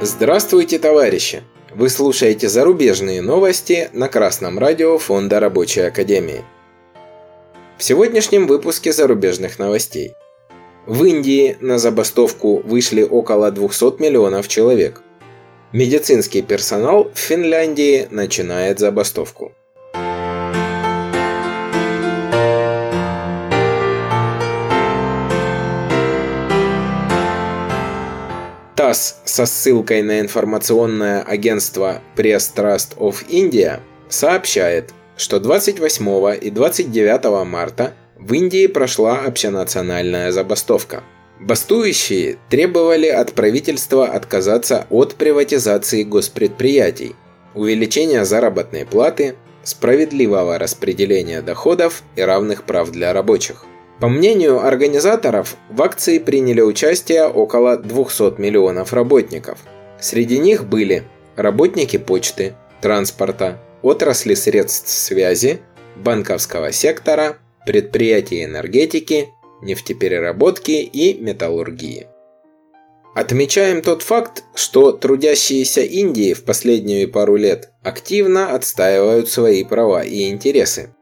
Здравствуйте, товарищи! Вы слушаете зарубежные новости на Красном радио Фонда Рабочей Академии. В сегодняшнем выпуске зарубежных новостей. В Индии на забастовку вышли около 200 миллионов человек. Медицинский персонал в Финляндии начинает забастовку. ТАСС со ссылкой на информационное агентство Press Trust of India сообщает, что 28 и 29 марта в Индии прошла общенациональная забастовка. Бастующие требовали от правительства отказаться от приватизации госпредприятий, увеличения заработной платы, справедливого распределения доходов и равных прав для рабочих. По мнению организаторов, в акции приняли участие около 200 миллионов работников. Среди них были работники почты, транспорта, отрасли средств связи, банковского сектора, предприятий энергетики, нефтепереработки и металлургии. Отмечаем тот факт, что трудящиеся Индии в последние пару лет активно отстаивают свои права и интересы.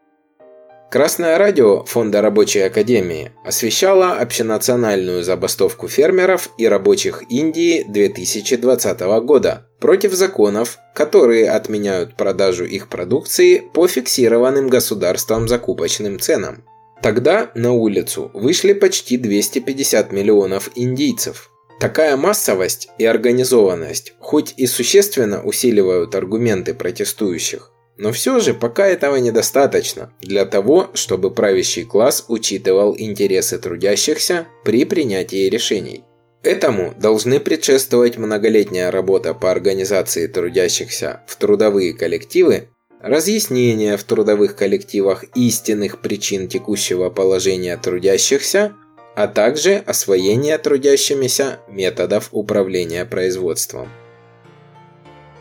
Красное радио Фонда Рабочей Академии освещало общенациональную забастовку фермеров и рабочих Индии 2020 года против законов, которые отменяют продажу их продукции по фиксированным государством закупочным ценам. Тогда на улицу вышли почти 250 миллионов индийцев. Такая массовость и организованность хоть и существенно усиливают аргументы протестующих, но все же пока этого недостаточно для того, чтобы правящий класс учитывал интересы трудящихся при принятии решений. Этому должны предшествовать многолетняя работа по организации трудящихся в трудовые коллективы, разъяснение в трудовых коллективах истинных причин текущего положения трудящихся, а также освоение трудящимися методов управления производством.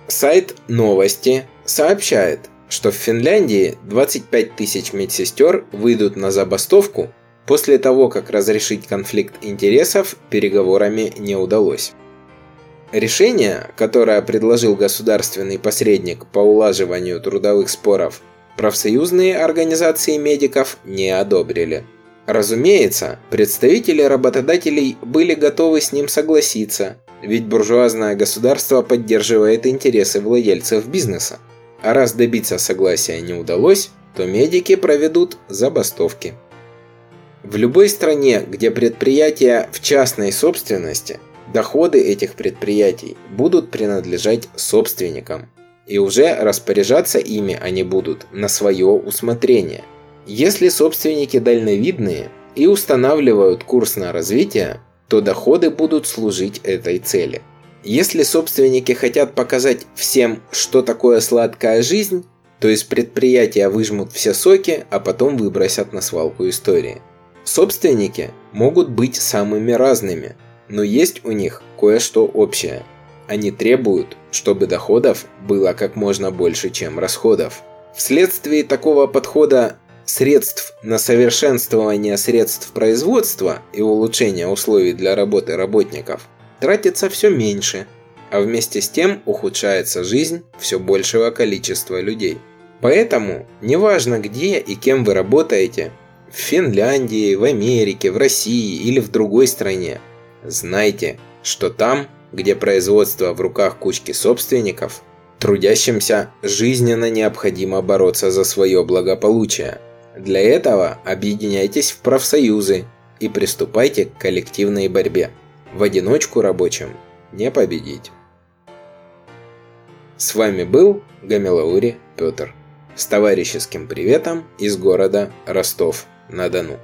Сайт «Новости» сообщает, что в Финляндии 25 тысяч медсестер выйдут на забастовку после того, как разрешить конфликт интересов переговорами не удалось. Решение, которое предложил государственный посредник по улаживанию трудовых споров, профсоюзные организации медиков не одобрили. Разумеется, представители работодателей были готовы с ним согласиться, ведь буржуазное государство поддерживает интересы владельцев бизнеса. А раз добиться согласия не удалось, то медики проведут забастовки. В любой стране, где предприятия в частной собственности, доходы этих предприятий будут принадлежать собственникам. И уже распоряжаться ими они будут на свое усмотрение. Если собственники дальновидные и устанавливают курс на развитие, то доходы будут служить этой цели. Если собственники хотят показать всем, что такое сладкая жизнь, то из предприятия выжмут все соки, а потом выбросят на свалку истории. Собственники могут быть самыми разными, но есть у них кое-что общее. Они требуют, чтобы доходов было как можно больше, чем расходов. Вследствие такого подхода средств на совершенствование средств производства и улучшение условий для работы работников тратится все меньше, а вместе с тем ухудшается жизнь все большего количества людей. Поэтому, неважно где и кем вы работаете, в Финляндии, в Америке, в России или в другой стране, знайте, что там, где производство в руках кучки собственников, трудящимся жизненно необходимо бороться за свое благополучие – для этого объединяйтесь в профсоюзы и приступайте к коллективной борьбе. В одиночку рабочим не победить. С вами был Гамилаури Петр. С товарищеским приветом из города Ростов-на-Дону.